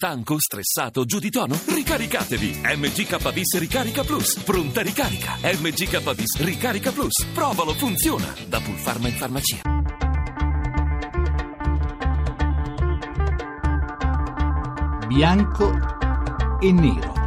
Stanco, stressato, giù di tono? Ricaricatevi! MGKBIS Ricarica Plus. Pronta ricarica. MGKBIS Ricarica Plus. Provalo, funziona. Da Pulpharma in farmacia. Bianco e nero.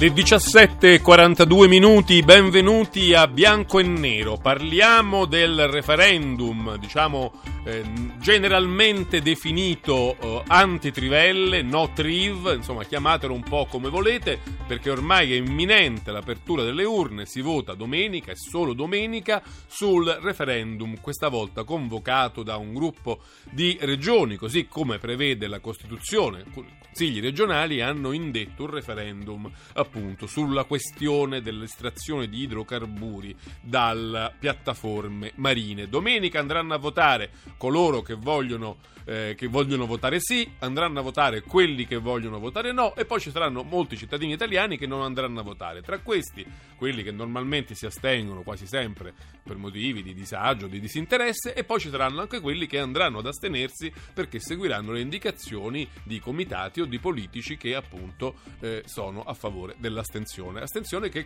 Le 17.42 minuti, benvenuti a Bianco e Nero. Parliamo del referendum, diciamo eh, generalmente definito eh, antitrivelle, no triv, insomma chiamatelo un po' come volete, perché ormai è imminente l'apertura delle urne, si vota domenica e solo domenica sul referendum, questa volta convocato da un gruppo di regioni, così come prevede la Costituzione. I consigli regionali hanno indetto un referendum appunto sulla questione dell'estrazione di idrocarburi dalle piattaforme marine. Domenica andranno a votare coloro che vogliono, eh, che vogliono votare sì, andranno a votare quelli che vogliono votare no e poi ci saranno molti cittadini italiani che non andranno a votare. Tra questi, quelli che normalmente si astengono quasi sempre per motivi di disagio, di disinteresse e poi ci saranno anche quelli che andranno ad astenersi perché seguiranno le indicazioni di comitati o di politici che appunto eh, sono a favore dell'astensione. Astensione che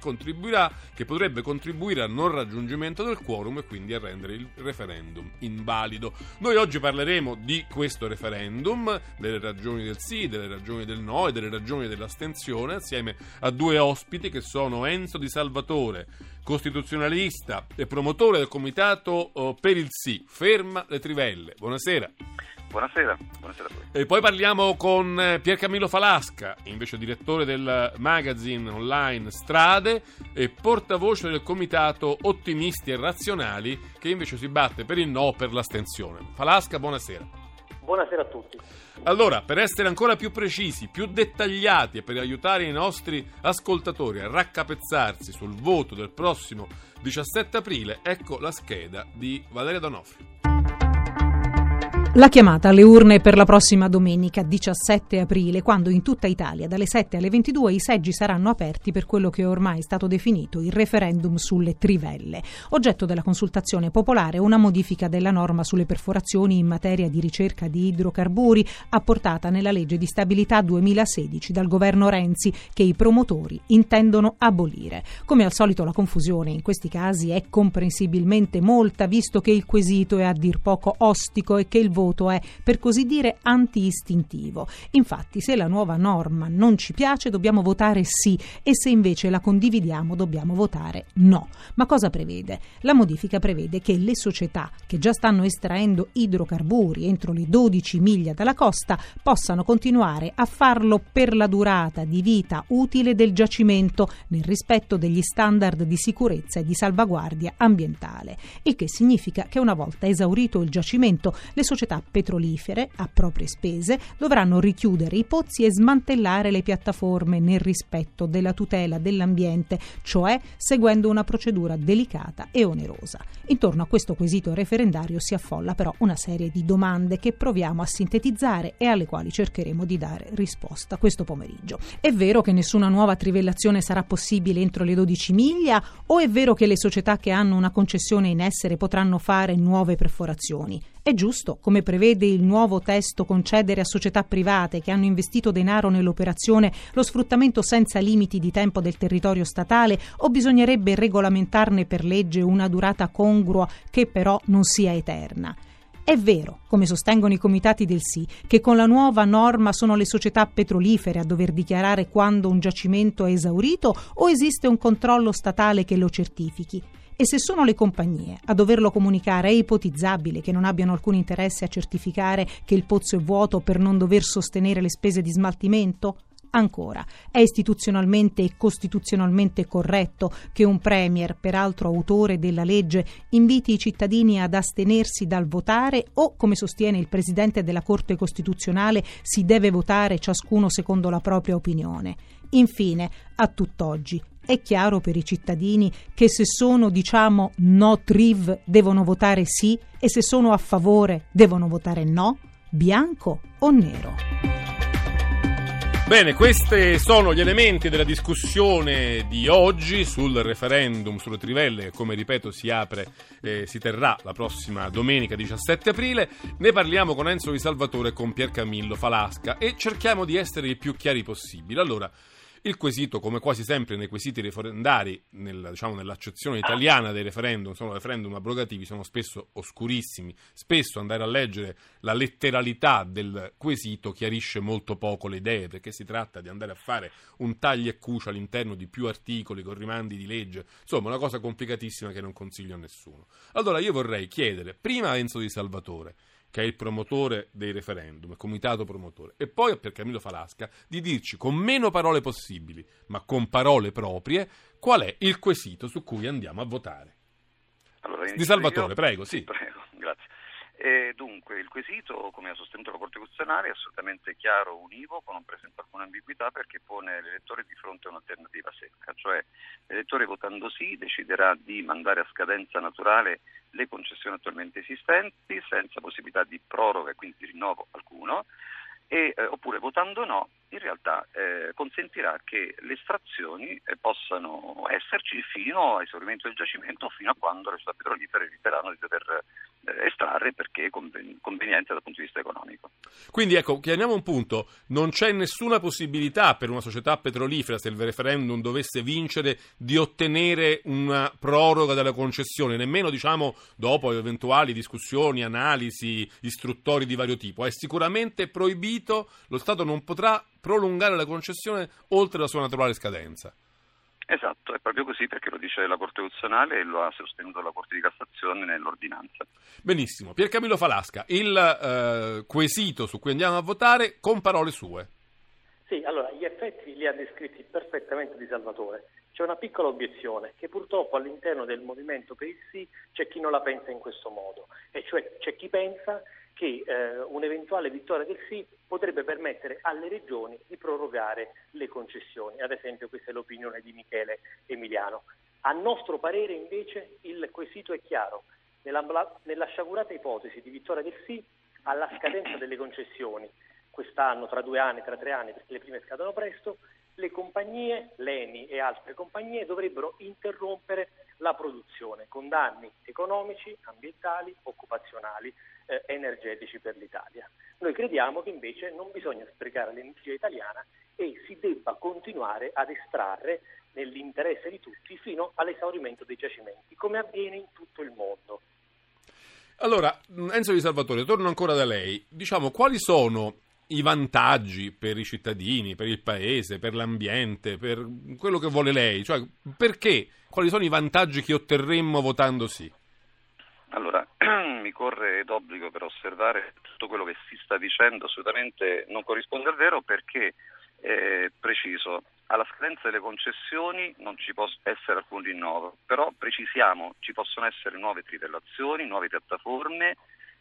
che potrebbe contribuire al non raggiungimento del quorum e quindi a rendere il referendum invalido. Noi oggi parleremo di questo referendum, delle ragioni del sì, delle ragioni del no e delle ragioni dell'astensione, assieme a due ospiti che sono Enzo Di Salvatore, costituzionalista e promotore del comitato oh, per il sì, ferma le trivelle. Buonasera. Buonasera, buonasera a voi. E poi parliamo con eh, Pier Camillo Falasca, invece direttore del magazine online Strade e portavoce del comitato Ottimisti e Razionali, che invece si batte per il no per l'astensione. Falasca, buonasera. Buonasera a tutti. Allora, per essere ancora più precisi, più dettagliati e per aiutare i nostri ascoltatori a raccapezzarsi sul voto del prossimo 17 aprile, ecco la scheda di Valeria Donofrio. La chiamata alle urne per la prossima domenica 17 aprile, quando in tutta Italia dalle 7 alle 22 i seggi saranno aperti per quello che è ormai stato definito il referendum sulle trivelle. Oggetto della consultazione popolare una modifica della norma sulle perforazioni in materia di ricerca di idrocarburi apportata nella legge di stabilità 2016 dal governo Renzi che i promotori intendono abolire. Come al solito la confusione in questi casi è comprensibilmente molta visto che il quesito è a dir poco ostico e che il voto voto è, per così dire, anti-istintivo. Infatti, se la nuova norma non ci piace, dobbiamo votare sì e se invece la condividiamo, dobbiamo votare no. Ma cosa prevede? La modifica prevede che le società che già stanno estraendo idrocarburi entro le 12 miglia dalla costa possano continuare a farlo per la durata di vita utile del giacimento nel rispetto degli standard di sicurezza e di salvaguardia ambientale, il che significa che una volta esaurito il giacimento le società società petrolifere, a proprie spese, dovranno richiudere i pozzi e smantellare le piattaforme nel rispetto della tutela dell'ambiente, cioè seguendo una procedura delicata e onerosa. Intorno a questo quesito referendario si affolla però una serie di domande che proviamo a sintetizzare e alle quali cercheremo di dare risposta questo pomeriggio. È vero che nessuna nuova trivellazione sarà possibile entro le 12 miglia o è vero che le società che hanno una concessione in essere potranno fare nuove perforazioni? È giusto, come prevede il nuovo testo, concedere a società private che hanno investito denaro nell'operazione lo sfruttamento senza limiti di tempo del territorio statale o bisognerebbe regolamentarne per legge una durata congrua che però non sia eterna? È vero, come sostengono i comitati del sì, che con la nuova norma sono le società petrolifere a dover dichiarare quando un giacimento è esaurito o esiste un controllo statale che lo certifichi. E se sono le compagnie a doverlo comunicare, è ipotizzabile che non abbiano alcun interesse a certificare che il pozzo è vuoto per non dover sostenere le spese di smaltimento? Ancora, è istituzionalmente e costituzionalmente corretto che un Premier, peraltro autore della legge, inviti i cittadini ad astenersi dal votare o, come sostiene il Presidente della Corte Costituzionale, si deve votare ciascuno secondo la propria opinione. Infine, a tutt'oggi, è chiaro per i cittadini che se sono, diciamo, no triv devono votare sì e se sono a favore devono votare no? Bianco o nero? Bene, questi sono gli elementi della discussione di oggi sul referendum sulle trivelle che, come ripeto, si apre, eh, si terrà la prossima domenica 17 aprile. Ne parliamo con Enzo Di Salvatore e con Pier Camillo Falasca e cerchiamo di essere il più chiari possibile. Allora, il quesito, come quasi sempre nei quesiti referendari, nel, diciamo, nell'accezione italiana dei referendum, sono referendum abrogativi, sono spesso oscurissimi. Spesso andare a leggere la letteralità del quesito chiarisce molto poco le idee, perché si tratta di andare a fare un taglio e cucio all'interno di più articoli con rimandi di legge, insomma una cosa complicatissima che non consiglio a nessuno. Allora io vorrei chiedere prima a Enzo Di Salvatore che è il promotore dei referendum, il comitato promotore, e poi per Camillo Falasca di dirci con meno parole possibili, ma con parole proprie, qual è il quesito su cui andiamo a votare. Allora, Di Salvatore, io... prego, sì. Prego. E dunque, il quesito, come ha sostenuto la Corte Costituzionale, è assolutamente chiaro, univoco, non presenta alcuna ambiguità perché pone l'elettore di fronte a un'alternativa secca, cioè l'elettore votando sì deciderà di mandare a scadenza naturale le concessioni attualmente esistenti senza possibilità di proroga e quindi di rinnovo alcuno e, eh, oppure votando no in realtà eh, consentirà che le estrazioni eh, possano esserci fino all'esaurimento del giacimento fino a quando le società petrolifere riteranno di dover estrarre perché è conven- conveniente dal punto di vista economico. Quindi ecco, chiariamo un punto, non c'è nessuna possibilità per una società petrolifera, se il referendum dovesse vincere, di ottenere una proroga della concessione, nemmeno diciamo dopo eventuali discussioni, analisi, istruttori di vario tipo. È sicuramente proibito, lo Stato non potrà prolungare la concessione oltre la sua naturale scadenza. Esatto, è proprio così perché lo dice la Corte Costituzionale e lo ha sostenuto la Corte di Cassazione nell'ordinanza. Benissimo. Pier Camillo Falasca, il eh, quesito su cui andiamo a votare con parole sue. Sì, allora gli effetti li ha descritti perfettamente Di Salvatore. C'è una piccola obiezione che purtroppo all'interno del movimento per il sì c'è chi non la pensa in questo modo, e cioè c'è chi pensa che eh, un'eventuale vittoria del sì potrebbe permettere alle regioni di prorogare le concessioni. Ad esempio questa è l'opinione di Michele Emiliano. A nostro parere invece il quesito è chiaro. Nella, sciagurata ipotesi di vittoria del sì, alla scadenza delle concessioni, quest'anno, tra due anni, tra tre anni, perché le prime scadono presto, le compagnie, l'ENI e altre compagnie dovrebbero interrompere la produzione con danni economici, ambientali, occupazionali, eh, energetici per l'Italia. Noi crediamo che invece non bisogna sprecare l'energia italiana e si debba continuare ad estrarre nell'interesse di tutti fino all'esaurimento dei giacimenti, come avviene in tutto il mondo. Allora, Enzo Di Salvatore, torno ancora da lei. Diciamo, quali sono i vantaggi per i cittadini, per il paese, per l'ambiente, per quello che vuole lei? Cioè, perché? Quali sono i vantaggi che otterremmo votando sì? Allora, mi corre d'obbligo per osservare tutto quello che si sta dicendo assolutamente non corrisponde al vero perché, eh, preciso, alla scadenza delle concessioni non ci può essere alcun rinnovo, però precisiamo, ci possono essere nuove trivellazioni, nuove piattaforme,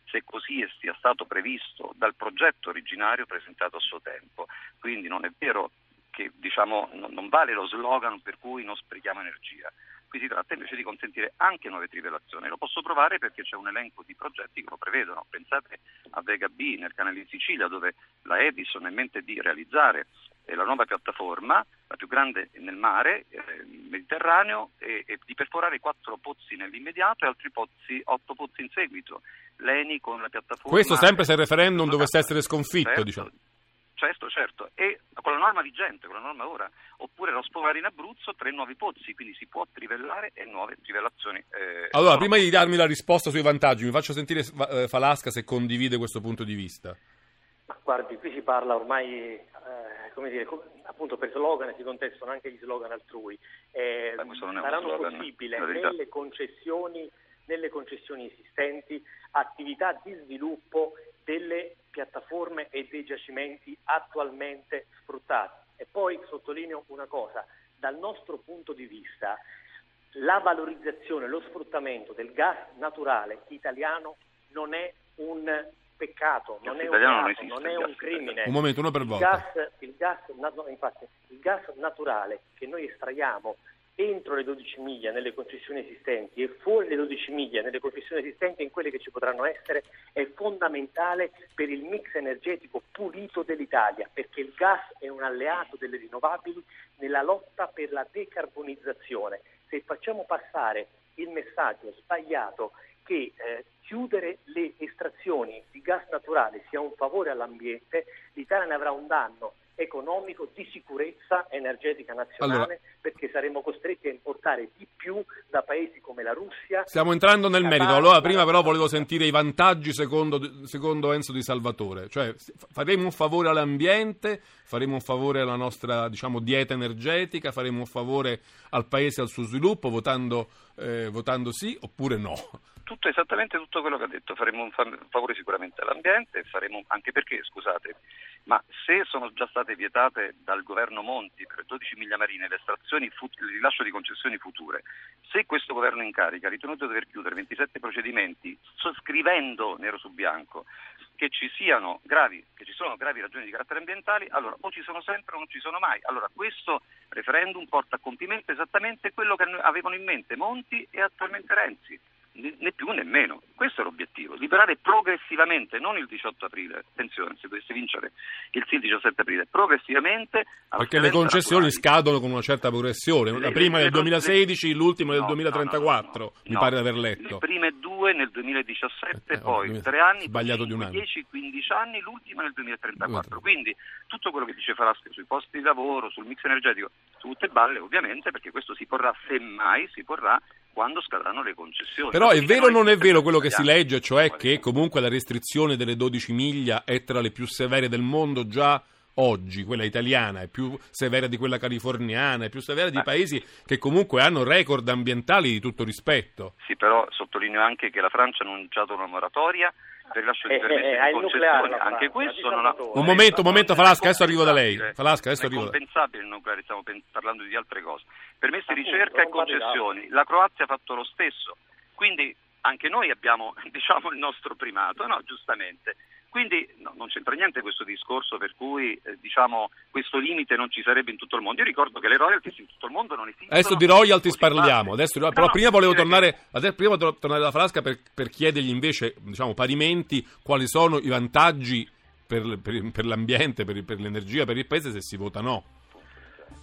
se così sia stato previsto dal progetto originario presentato a suo tempo. Quindi non è vero che diciamo, non vale lo slogan per cui non sprechiamo energia. Qui si tratta invece di consentire anche nuove trivellazioni. Lo posso provare perché c'è un elenco di progetti che lo prevedono. Pensate a Vega B nel canale di Sicilia dove la Edison ha in mente di realizzare la nuova piattaforma, la più grande nel mare eh, Mediterraneo, e, e, di perforare quattro pozzi nell'immediato e altri pozzi, otto pozzi in seguito. L'ENI con la piattaforma. Questo sempre se il referendum dovesse essere sconfitto, certo, diciamo. Certo, certo, e con la norma vigente, con la norma ora, oppure lo spovare in Abruzzo, tre nuovi pozzi, quindi si può trivellare e nuove trivellazioni. Eh, allora, prima di darmi la risposta sui vantaggi, mi faccio sentire eh, Falasca se condivide questo punto di vista. Ma guardi, qui si parla ormai, eh, come dire, appunto per slogan si contestano anche gli slogan altrui. Eh, saranno possibili nelle concessioni, nelle concessioni esistenti attività di sviluppo delle piattaforme e dei giacimenti attualmente sfruttati. E poi sottolineo una cosa, dal nostro punto di vista la valorizzazione, lo sfruttamento del gas naturale italiano non è un peccato, non è un, reato, non è un crimine. Un momento, uno per il volta. Gas, il, gas, infatti, il gas naturale che noi estraiamo entro le 12 miglia nelle concessioni esistenti e fuori le 12 miglia nelle concessioni esistenti e in quelle che ci potranno essere è fondamentale per il mix energetico pulito dell'Italia, perché il gas è un alleato delle rinnovabili nella lotta per la decarbonizzazione. Se facciamo passare il messaggio sbagliato che eh, chiudere le estrazioni di gas naturale sia un favore all'ambiente, l'Italia ne avrà un danno economico di sicurezza energetica nazionale Allora. perché saremo costretti a importare di più da paesi come la Russia. Stiamo entrando nel merito. Allora, prima però volevo sentire i vantaggi secondo, secondo Enzo Di Salvatore. Cioè, faremo un favore all'ambiente, faremo un favore alla nostra diciamo, dieta energetica, faremo un favore al paese e al suo sviluppo votando, eh, votando sì oppure no. Tutto esattamente tutto quello che ha detto, faremo un fa- favore sicuramente all'ambiente, faremo anche perché, scusate, ma se sono già state vietate dal governo Monti per 12 miglia marine le estrazioni, il rilascio di concessioni future, se questo governo in carica ha ritenuto di dover chiudere 27 procedimenti, scrivendo nero su bianco che ci siano gravi, che ci sono gravi ragioni di carattere ambientale, allora o ci sono sempre o non ci sono mai. Allora questo referendum porta a compimento esattamente quello che avevano in mente Monti e attualmente Renzi. Né più né meno. Questo è l'obiettivo, liberare progressivamente, non il 18 aprile, attenzione, se dovesse vincere il sì il 17 aprile, progressivamente Perché le concessioni scadono con una certa progressione. La prima nel le- 2016, l'ultima nel No, no, 2034, no, no, mi pare di aver letto. Le prime due nel 2017, Eh, poi oh, tre anni, sbagliato poi di un anno. 10-15 anni, l'ultima nel 2034. Guarda. Quindi tutto quello che dice Falaschi sui posti di lavoro, sul mix energetico, tutte balle ovviamente, perché questo si porrà, semmai si porrà, quando scadranno le concessioni. Però è vero o non è vero quello che si legge, cioè che comunque la restrizione delle 12 miglia è tra le più severe del mondo già oggi, quella italiana è più severa di quella californiana, è più severa di paesi che comunque hanno record ambientali di tutto rispetto. Sì, però sottolineo anche che la Francia ha annunciato una moratoria rilascio di Eh, permessi eh, ha di concessioni. la Anche questo non ha... Un momento, un momento, Falasca, Non è adesso arrivo da lei. compensabile. Falasca, adesso Non è arrivo da- compensabile il nucleare, stiamo parlando di altre cose. Permessi di ricerca e concessioni. La Croazia ha fatto lo stesso, quindi anche noi abbiamo diciamo, il nostro primato, no? giustamente. Quindi no, non c'entra niente questo discorso per cui eh, diciamo, questo limite non ci sarebbe in tutto il mondo. Io ricordo che le royalties in tutto il mondo non esistono. Adesso di royalties parliamo, adesso No, però no, prima volevo tornare, adesso prima volevo tornare alla Falasca per, per chiedergli invece, diciamo, parimenti quali sono i vantaggi per, per- per l'ambiente, per, per l'energia, per il paese se si vota no.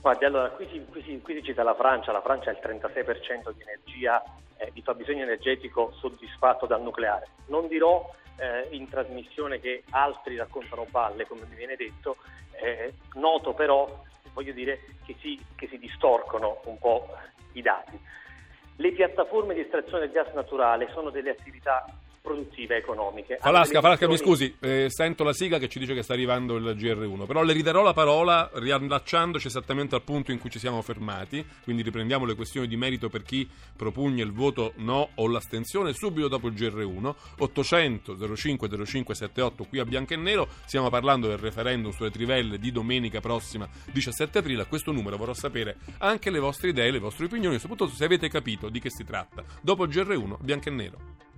Guardi, allora, qui si, qui si- qui si cita la Francia, la Francia ha il 36% di energia, eh, di fabbisogno energetico soddisfatto dal nucleare. Non dirò eh, in trasmissione che altri raccontano balle, come mi viene detto, eh, noto però, voglio dire, che si, che si distorcono un po' i dati. Le piattaforme di estrazione del gas naturale sono delle attività produttive economiche. Falasca, Falasca, mi scusi, eh, sento la sigla che ci dice che sta arrivando il GR1, però le ridarò la parola riallacciandoci esattamente al punto in cui ci siamo fermati, quindi riprendiamo le questioni di merito per chi propugna il voto no o l'astensione subito dopo il GR1, 800 05 05 78 qui a bianco e nero, stiamo parlando del referendum sulle trivelle di domenica prossima 17 aprile, a questo numero vorrò sapere anche le vostre idee, le vostre opinioni, soprattutto se avete capito di che si tratta. Dopo il GR1, bianco e nero.